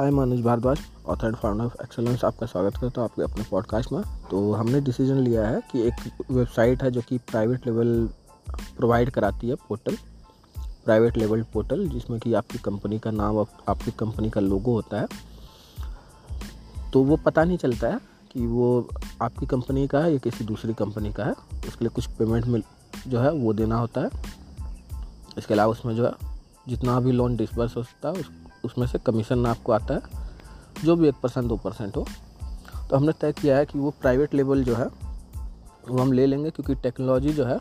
I Manoj Bhardwaj author founder of excellence आपका स्वागत करता हूँ आपके अपने पॉडकास्ट में। तो हमने डिसीज़न लिया है कि एक वेबसाइट है जो कि प्राइवेट लेवल प्रोवाइड कराती है पोर्टल प्राइवेट लेवल पोर्टल जिसमें कि आपकी कंपनी का नाम और आपकी कंपनी का लोगो होता है। तो वो पता नहीं चलता है कि वो आपकी कंपनी का है या किसी दूसरी कंपनी का है। उसके लिए कुछ पेमेंट मिल, जो है वो देना होता है। इसके अलावा उसमें जो है, जितना भी लोन डिसबर्स हो सकता है, उस उसमें से कमीशन आपको आता है, जो भी एक परसेंट, दो परसेंट हो। तो हमने तय किया है कि वो प्राइवेट लेवल जो है, वो हम ले लेंगे, क्योंकि टेक्नोलॉजी जो है,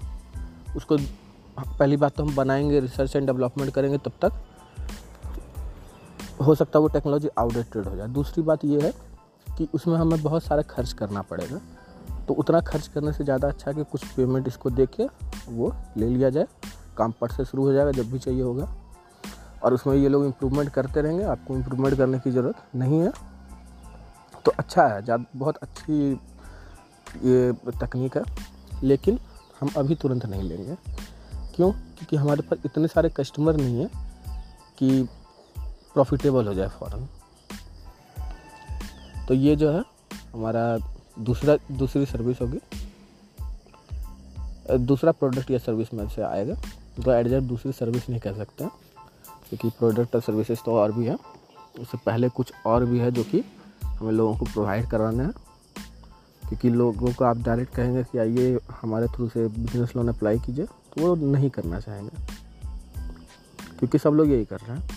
उसको पहली बात तो हम बनाएँगे, रिसर्च एंड डेवलपमेंट करेंगे तब तक, हो सकता है वो टेक्नोलॉजी आउटडेटेड हो जाए। दूसरी बात ये है कि उसमें हमें बहुत सारा खर्च करना पड़ेगा। तो उतना खर्च करने से ज़्यादा अच्छा है कि कुछ पेमेंट इसको दे के वो ले लिया जाए, काम पट से शुरू हो जाएगा, जब भी चाहिए होगा। और उसमें ये लोग इम्प्रूवमेंट करते रहेंगे, आपको इम्प्रूवमेंट करने की ज़रूरत नहीं है। तो अच्छा है बहुत अच्छी ये तकनीक है, लेकिन हम अभी तुरंत नहीं लेंगे। क्यों? क्योंकि हमारे पास इतने सारे कस्टमर नहीं हैं कि प्रॉफिटेबल हो जाए फ़ौरन। तो ये जो है, हमारा दूसरा, दूसरी सर्विस होगी। दूसरा प्रोडक्ट या सर्विस में से आएगा तो एडजस्ट दूसरी सर्विस नहीं कह सकते। क्योंकि प्रोडक्ट और सर्विसेज़ तो और भी है। उससे पहले कुछ और भी है जो कि हमें लोगों को प्रोवाइड कराना है। क्योंकि लोगों को आप डायरेक्ट कहेंगे कि आइए हमारे थ्रू से बिज़नेस लोन अप्लाई कीजिए तो वो नहीं करना चाहेंगे। क्योंकि सब लोग यही कर रहे हैं।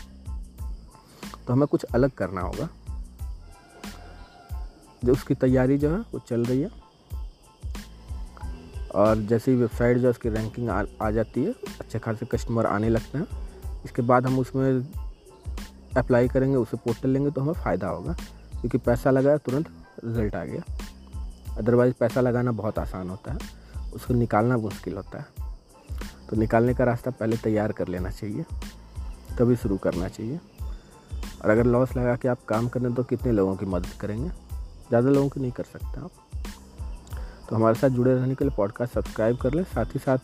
तो हमें कुछ अलग करना होगा। जो उसकी तैयारी जो है वो चल रही है। और जैसे ही वेबसाइट जो है उसकी रैंकिंग आ, आ जाती है अच्छे खासे कस्टमर आने लगते हैं। इसके बाद हम उसमें अप्लाई करेंगे, उसे पोर्टल लेंगे तो हमें फ़ायदा होगा, क्योंकि पैसा लगाया, तुरंत रिज़ल्ट आ गया। अदरवाइज़ पैसा लगाना बहुत आसान होता है, उसको निकालना मुश्किल होता है। तो निकालने का रास्ता पहले तैयार कर लेना चाहिए, तभी शुरू करना चाहिए। और अगर लॉस लगा के आप काम करें तो कितने लोगों की मदद करेंगे? ज़्यादा लोगों की नहीं कर सकते आप। तो हमारे साथ जुड़े रहने के लिए पॉडकास्ट सब्सक्राइब कर लें, साथ ही साथ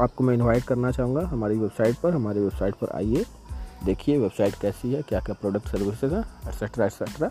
आपको मैं इनवाइट करना चाहूँगा हमारी वेबसाइट पर, हमारी वेबसाइट पर आइए, देखिए वेबसाइट कैसी है क्या क्या प्रोडक्ट सर्विसेज़ हैं एट्सट्रा एट्सट्रा